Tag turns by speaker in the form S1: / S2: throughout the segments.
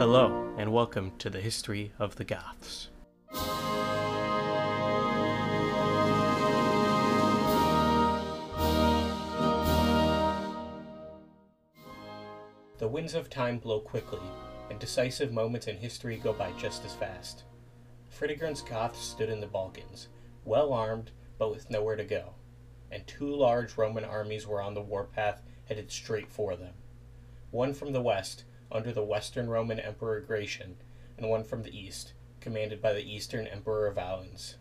S1: Hello, and welcome to the history of the Goths. The winds of time blow quickly, and decisive moments in history go by just as fast. Fritigern's Goths stood in the Balkans, well armed, but with nowhere to go, and two large Roman armies were on the warpath headed straight for them. One from the west, under the Western Roman Emperor Gratian, and one from the east, commanded by the Eastern Emperor Valens.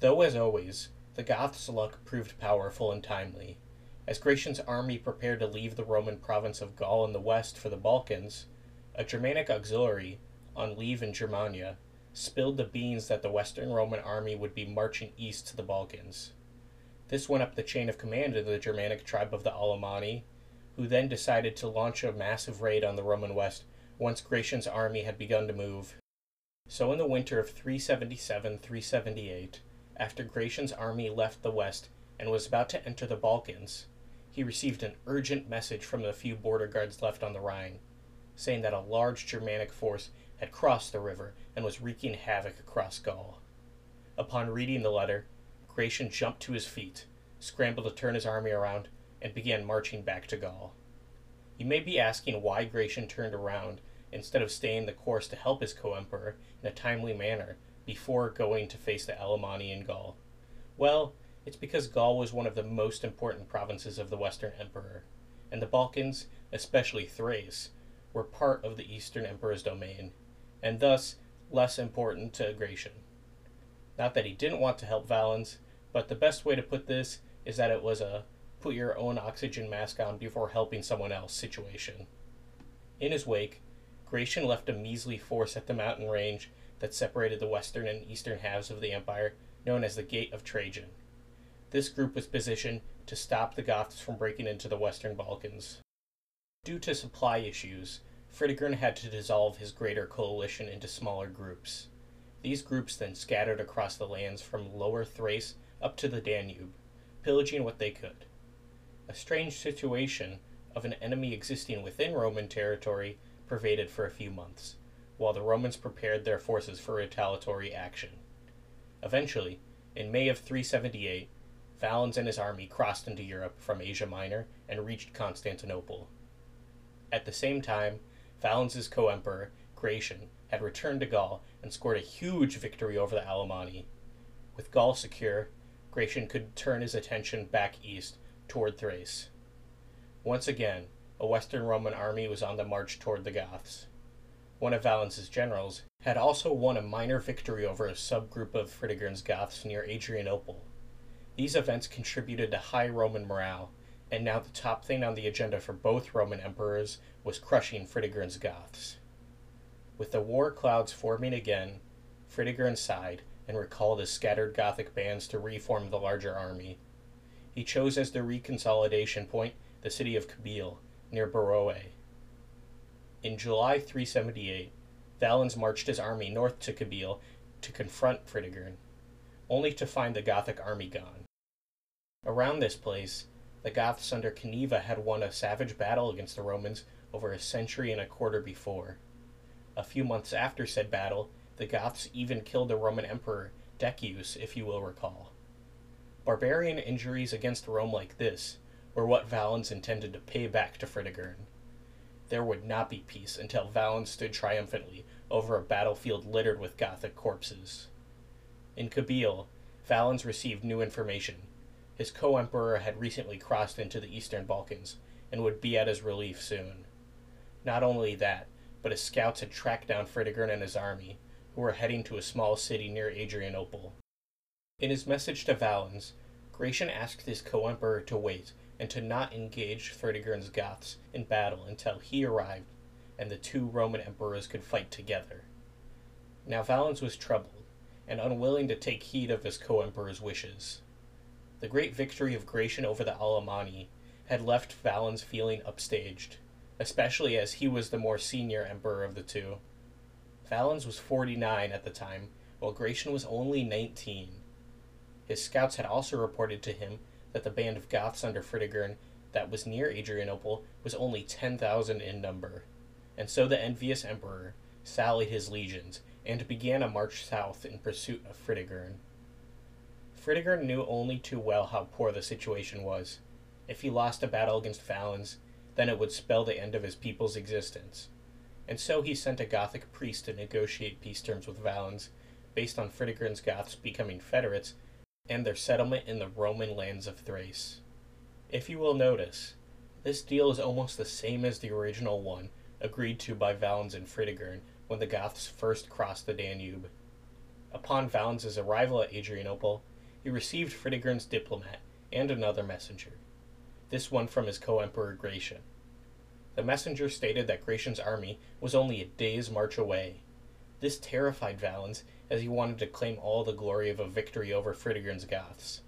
S1: Though, as always, the Goths' luck proved powerful and timely. As Gratian's army prepared to leave the Roman province of Gaul in the west for the Balkans, a Germanic auxiliary, on leave in Germania, spilled the beans that the Western Roman army would be marching east to the Balkans. This went up the chain of command of the Germanic tribe of the Alemanni, who then decided to launch a massive raid on the Roman West once Gratian's army had begun to move. So, in the winter of 377 378, after Gratian's army left the west and was about to enter the Balkans, he received an urgent message from the few border guards left on the Rhine, saying that a large Germanic force had crossed the river and was wreaking havoc across Gaul. Upon reading the letter, Gratian jumped to his feet, scrambled to turn his army around, and began marching back to Gaul. You may be asking why Gratian turned around instead of staying the course to help his co emperor in a timely manner before going to face the Alemanni in Gaul. Well, it's because Gaul was one of the most important provinces of the Western Emperor, and the Balkans, especially Thrace, were part of the Eastern Emperor's domain, and thus less important to Gratian. Not that he didn't want to help Valens, but the best way to put this is that it was a put your own oxygen mask on before helping someone else situation. In his wake, Gratian left a measly force at the mountain range that separated the western and eastern halves of the empire, known as the Gate of Trajan. This group was positioned to stop the Goths from breaking into the western Balkans. Due to supply issues, Fritigern had to dissolve his greater coalition into smaller groups. These groups then scattered across the lands from lower Thrace up to the Danube, pillaging what they could. A strange situation of an enemy existing within Roman territory pervaded for a few months, while the Romans prepared their forces for retaliatory action. Eventually, in May of 378, Valens and his army crossed into Europe from Asia Minor and reached Constantinople. At the same time, Valens's co-emperor, Gratian, had returned to Gaul and scored a huge victory over the Alemanni. With Gaul secure, Gratian could turn his attention back east toward Thrace. Once again, a Western Roman army was on the march toward the Goths. One of Valens's generals had also won a minor victory over a subgroup of Fritigern's Goths near Adrianople. These events contributed to high Roman morale, and now the top thing on the agenda for both Roman emperors was crushing Fritigern's Goths. With the war clouds forming again, Fritigern sighed and recalled his scattered Gothic bands to reform the larger army. He chose as the reconsolidation point the city of Kabyle, near Beroe. In July 378, Valens marched his army north to Kabyle to confront Fritigern, only to find the Gothic army gone. Around this place, the Goths under Cniva had won a savage battle against the Romans over a century and a quarter before. A few months after said battle, the Goths even killed the Roman emperor, Decius, if you will recall. Barbarian injuries against Rome like this were what Valens intended to pay back to Fritigern. There would not be peace until Valens stood triumphantly over a battlefield littered with Gothic corpses. In Kabyle, Valens received new information. His co emperor had recently crossed into the eastern Balkans and would be at his relief soon. Not only that, but his scouts had tracked down Fritigern and his army, who were heading to a small city near Adrianople. In his message to Valens, Gratian asked his co-emperor to wait and to not engage Fritigern's Goths in battle until he arrived and the two Roman emperors could fight together. Now Valens was troubled and unwilling to take heed of his co-emperor's wishes. The great victory of Gratian over the Alemanni had left Valens feeling upstaged, especially as he was the more senior emperor of the two. Valens was 49 at the time, while Gratian was only 19 his scouts had also reported to him that the band of Goths under Fritigern that was near Adrianople was only 10,000 in number. And so the envious emperor, sallied his legions and began a march south in pursuit of Fritigern. Fritigern knew only too well how poor the situation was. If he lost a battle against Valens, then it would spell the end of his people's existence. And so he sent a Gothic priest to negotiate peace terms with Valens, based on Fritigern's Goths becoming federates and their settlement in the Roman lands of Thrace. If you will notice, this deal is almost the same as the original one agreed to by Valens and Fritigern when the Goths first crossed the Danube. Upon Valens' arrival at Adrianople, he received Fritigern's diplomat and another messenger, this one from his co emperor Gratian. The messenger stated that Gratian's army was only a day's march away. This terrified Valens, as he wanted to claim all the glory of a victory over Fritigern's Goths.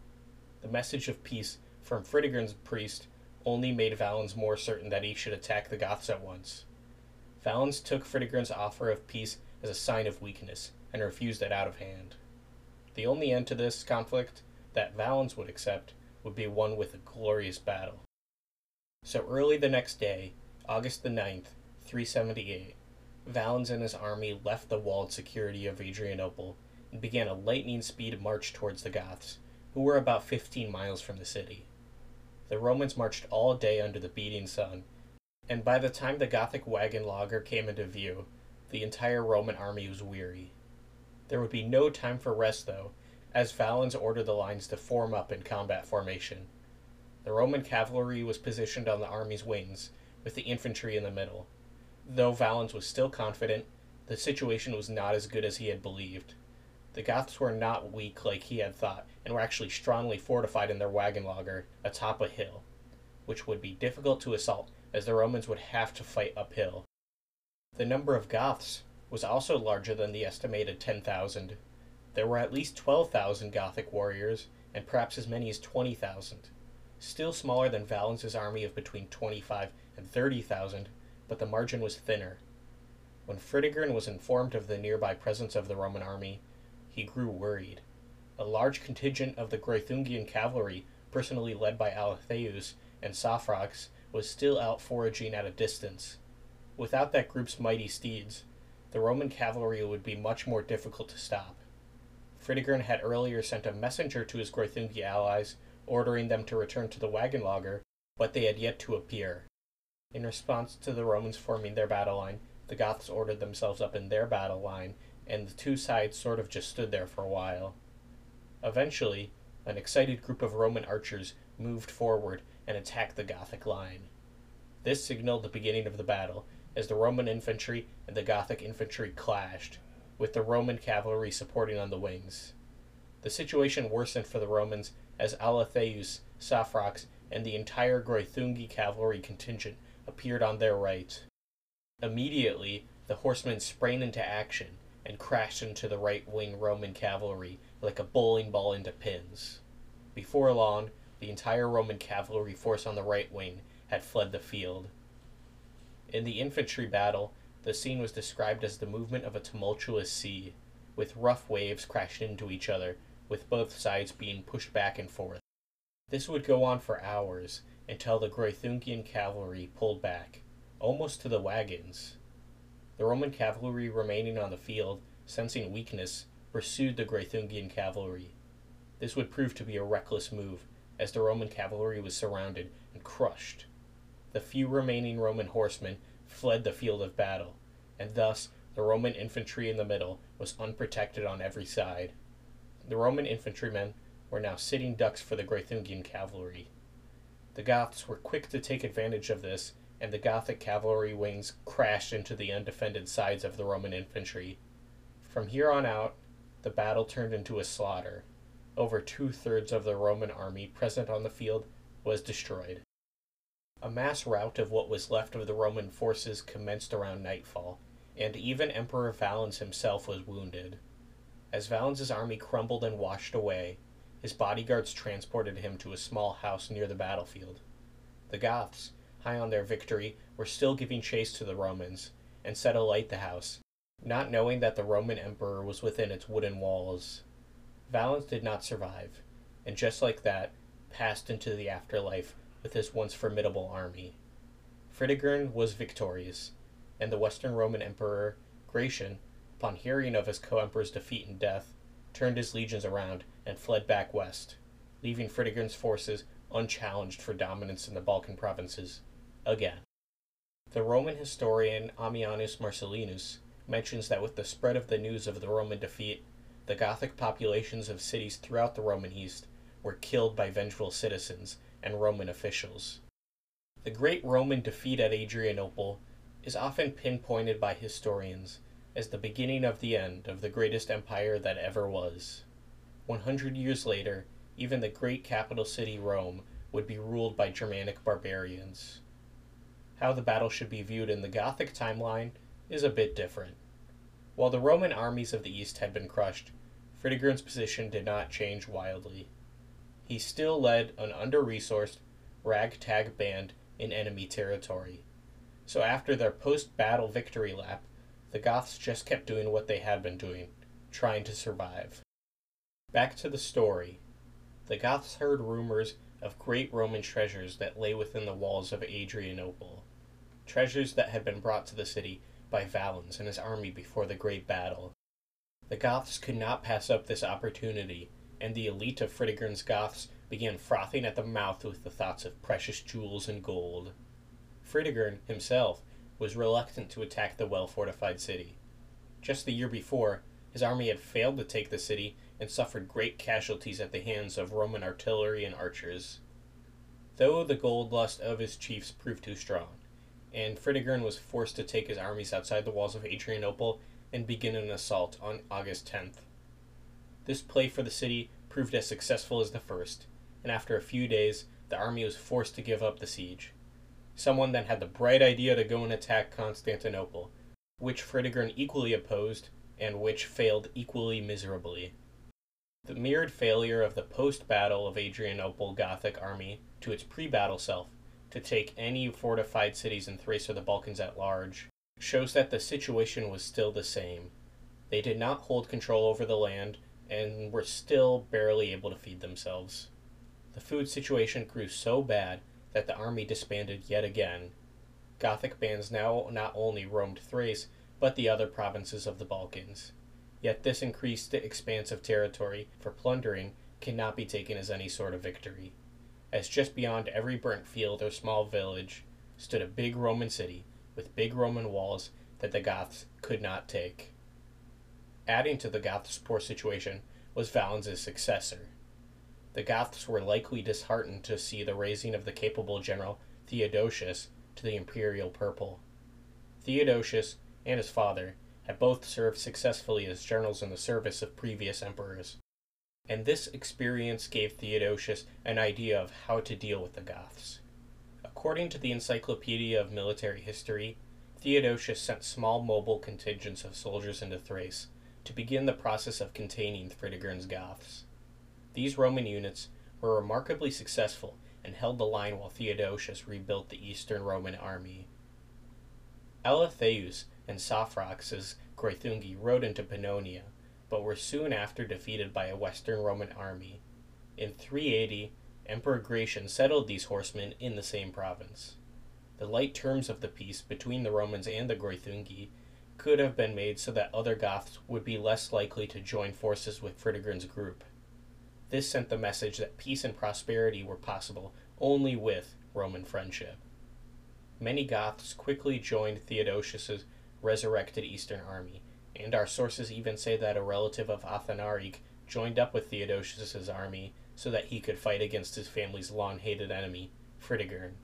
S1: The message of peace from Fritigern's priest only made Valens more certain that he should attack the Goths at once. Valens took Fritigern's offer of peace as a sign of weakness and refused it out of hand. The only end to this conflict that Valens would accept would be one with a glorious battle. So early the next day, August the 9th, 378, Valens and his army left the walled security of Adrianople and began a lightning speed march towards the Goths, who were about 15 miles from the city. The Romans marched all day under the beating sun, and by the time the Gothic wagon laager came into view, the entire Roman army was weary. There would be no time for rest, though, as Valens ordered the lines to form up in combat formation. The Roman cavalry was positioned on the army's wings, with the infantry in the middle. Though Valens was still confident, the situation was not as good as he had believed. The Goths were not weak like he had thought, and were actually strongly fortified in their wagon laager atop a hill, which would be difficult to assault as the Romans would have to fight uphill. The number of Goths was also larger than the estimated 10,000. There were at least 12,000 Gothic warriors, and perhaps as many as 20,000. Still smaller than Valens's army of between 25 and 30,000, but the margin was thinner. When Fritigern was informed of the nearby presence of the Roman army, he grew worried. A large contingent of the Greuthungian cavalry, personally led by Alatheus and Saphrax, was still out foraging at a distance. Without that group's mighty steeds, the Roman cavalry would be much more difficult to stop. Fritigern had earlier sent a messenger to his Greuthungi allies, ordering them to return to the wagon laager, but they had yet to appear. In response to the Romans forming their battle line, the Goths ordered themselves up in their battle line, and the two sides sort of just stood there for a while. Eventually, an excited group of Roman archers moved forward and attacked the Gothic line. This signaled the beginning of the battle, as the Roman infantry and the Gothic infantry clashed, with the Roman cavalry supporting on the wings. The situation worsened for the Romans as Alatheus, Saphrax, and the entire Greuthungi cavalry contingent appeared on their right. Immediately, the horsemen sprang into action and crashed into the right wing Roman cavalry like a bowling ball into pins. Before long, the entire Roman cavalry force on the right wing had fled the field. In the infantry battle, the scene was described as the movement of a tumultuous sea, with rough waves crashing into each other, with both sides being pushed back and forth. This would go on for hours until the Greuthungian cavalry pulled back, almost to the wagons. The Roman cavalry remaining on the field, sensing weakness, pursued the Greuthungian cavalry. This would prove to be a reckless move, as the Roman cavalry was surrounded and crushed the few remaining Roman horsemen fled the field of battle, and thus the Roman infantry in the middle was unprotected on every side. The Roman infantrymen were now sitting ducks for the Greuthungian cavalry. The Goths were quick to take advantage of this, and the Gothic cavalry wings crashed into the undefended sides of the Roman infantry. From here on out, the battle turned into a slaughter. Over two thirds of the Roman army present on the field was destroyed. A mass rout of what was left of the Roman forces commenced around nightfall, and even Emperor Valens himself was wounded. As Valens's army crumbled and washed away, his bodyguards transported him to a small house near the battlefield. The Goths, high on their victory, were still giving chase to the Romans, and set alight the house, not knowing that the Roman emperor was within its wooden walls. Valens did not survive, and just like that, passed into the afterlife with his once formidable army. Fritigern was victorious, and the Western Roman Emperor Gratian, upon hearing of his co emperor's defeat and death, turned his legions around and fled back west, leaving Fritigern's forces unchallenged for dominance in the Balkan provinces again. The Roman historian Ammianus Marcellinus mentions that with the spread of the news of the Roman defeat, the Gothic populations of cities throughout the Roman East were killed by vengeful citizens and Roman officials. The great Roman defeat at Adrianople is often pinpointed by historians as the beginning of the end of the greatest empire that ever was. 100 years later, even the great capital city Rome would be ruled by Germanic barbarians. How the battle should be viewed in the Gothic timeline is a bit different. While the Roman armies of the East had been crushed, Fritigern's position did not change wildly. He still led an under resourced, ragtag band in enemy territory. So after their post battle victory lap, the Goths just kept doing what they had been doing, trying to survive. Back to the story. The Goths heard rumors of great Roman treasures that lay within the walls of Adrianople, treasures that had been brought to the city by Valens and his army before the great battle. The Goths could not pass up this opportunity, and the elite of Fritigern's Goths began frothing at the mouth with the thoughts of precious jewels and gold. Fritigern himself was reluctant to attack the well fortified city. Just the year before, his army had failed to take the city and suffered great casualties at the hands of Roman artillery and archers. Though the gold lust of his chiefs proved too strong, and Fritigern was forced to take his armies outside the walls of Adrianople and begin an assault on August 10th. This play for the city proved as successful as the first, and after a few days, the army was forced to give up the siege. Someone then had the bright idea to go and attack Constantinople, which Fritigern equally opposed and which failed equally miserably. The mirrored failure of the post battle of Adrianople Gothic army to its pre battle self to take any fortified cities in Thrace or the Balkans at large shows that the situation was still the same. They did not hold control over the land and were still barely able to feed themselves. The food situation grew so bad that the army disbanded yet again. Gothic bands now not only roamed Thrace, but the other provinces of the Balkans. Yet this increased the expanse of territory for plundering cannot be taken as any sort of victory, as just beyond every burnt field or small village stood a big Roman city with big Roman walls that the Goths could not take. Adding to the Goths' poor situation was Valens' successor. The Goths were likely disheartened to see the raising of the capable general Theodosius to the imperial purple. Theodosius and his father had both served successfully as generals in the service of previous emperors, and this experience gave Theodosius an idea of how to deal with the Goths. According to the Encyclopedia of Military History, Theodosius sent small mobile contingents of soldiers into Thrace to begin the process of containing Fritigern's Goths. These Roman units were remarkably successful and held the line while Theodosius rebuilt the Eastern Roman army. Alatheus and Saphrax's Greuthungi rode into Pannonia, but were soon after defeated by a Western Roman army. In 380, Emperor Gratian settled these horsemen in the same province. The light terms of the peace between the Romans and the Greuthungi could have been made so that other Goths would be less likely to join forces with Fritigern's group. This sent the message that peace and prosperity were possible only with Roman friendship. Many Goths quickly joined Theodosius's resurrected Eastern army, and our sources even say that a relative of Athanaric joined up with Theodosius's army so that he could fight against his family's long hated enemy, Fritigern.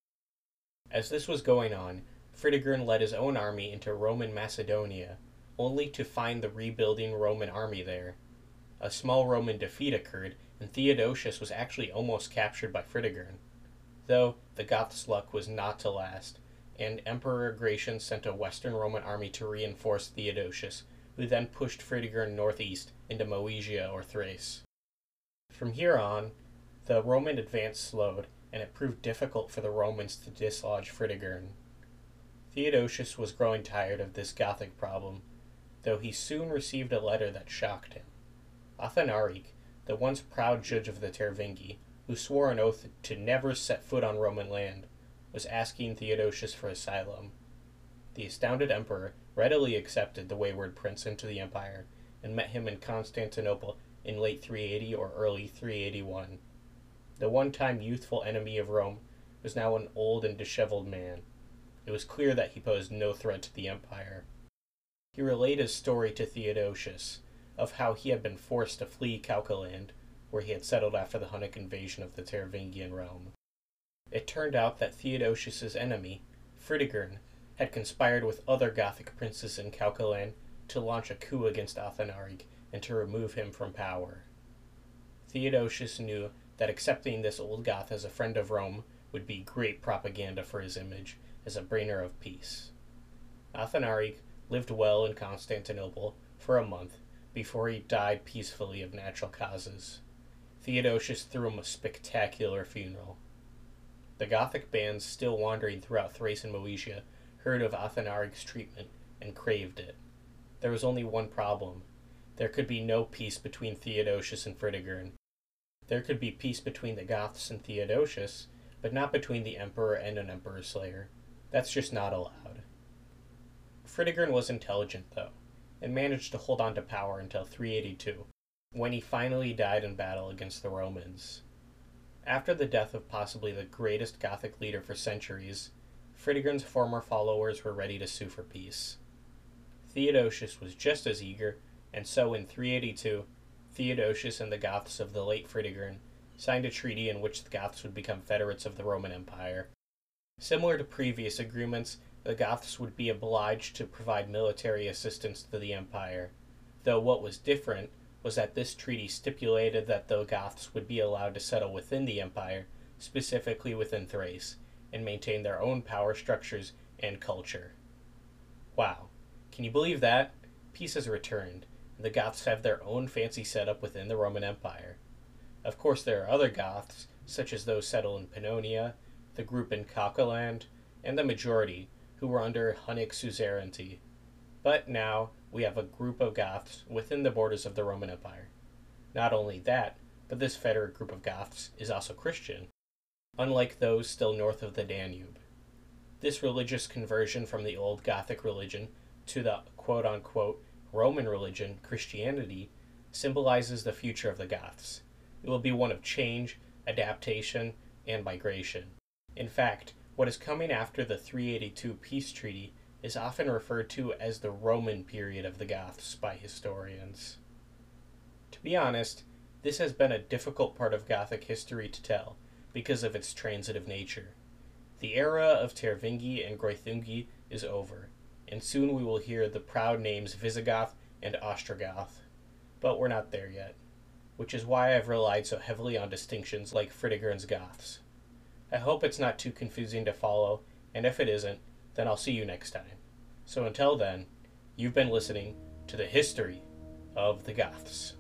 S1: As this was going on, Fritigern led his own army into Roman Macedonia, only to find the rebuilding Roman army there. A small Roman defeat occurred, and Theodosius was actually almost captured by Fritigern. Though the Goths' luck was not to last, and Emperor Gratian sent a Western Roman army to reinforce Theodosius, who then pushed Fritigern northeast into Moesia or Thrace. From here on, the Roman advance slowed, and it proved difficult for the Romans to dislodge Fritigern. Theodosius was growing tired of this Gothic problem, though he soon received a letter that shocked him. Athanaric, the once proud judge of the Tervingi, who swore an oath to never set foot on Roman land, was asking Theodosius for asylum. The astounded emperor readily accepted the wayward prince into the empire and met him in Constantinople in late 380 or early 381. The one time youthful enemy of Rome was now an old and disheveled man. It was clear that he posed no threat to the empire. He relayed his story to Theodosius of how he had been forced to flee Caucaland, where he had settled after the Hunnic invasion of the Tervingian realm. It turned out that Theodosius's enemy, Fritigern, had conspired with other Gothic princes in Caucaland to launch a coup against Athanaric and to remove him from power. Theodosius knew that accepting this old Goth as a friend of Rome would be great propaganda for his image as a bringer of peace. Athanaric lived well in Constantinople for a month before he died peacefully of natural causes. Theodosius threw him a spectacular funeral. The Gothic bands still wandering throughout Thrace and Moesia heard of Athanaric's treatment and craved it. There was only one problem. There could be no peace between Theodosius and Fritigern. There could be peace between the Goths and Theodosius, but not between the Emperor and an Emperor Slayer. That's just not allowed. Fritigern was intelligent, though, and managed to hold on to power until 382, when he finally died in battle against the Romans. After the death of possibly the greatest Gothic leader for centuries, Fritigern's former followers were ready to sue for peace. Theodosius was just as eager, and so in 382, Theodosius and the Goths of the late Fritigern signed a treaty in which the Goths would become federates of the Roman Empire. Similar to previous agreements, the Goths would be obliged to provide military assistance to the empire, though what was different was that this treaty stipulated that the Goths would be allowed to settle within the empire, specifically within Thrace, and maintain their own power structures and culture. Wow, can you believe that? Peace has returned, and the Goths have their own fancy setup within the Roman Empire. Of course, there are other Goths, such as those settled in Pannonia, the group in Caucaland, and the majority, who were under Hunnic suzerainty. But now we have a group of Goths within the borders of the Roman Empire. Not only that, but this federate group of Goths is also Christian, unlike those still north of the Danube. This religious conversion from the old Gothic religion to the quote unquote Roman religion, Christianity, symbolizes the future of the Goths. It will be one of change, adaptation, and migration. In fact, what is coming after the 382 peace treaty is often referred to as the Roman period of the Goths by historians. To be honest, this has been a difficult part of Gothic history to tell because of its transitive nature. The era of Tervingi and Greuthungi is over, and soon we will hear the proud names Visigoth and Ostrogoth. But we're not there yet, which is why I've relied so heavily on distinctions like Fritigern's Goths. I hope it's not too confusing to follow, and if it isn't, then I'll see you next time. So until then, you've been listening to the history of the Goths.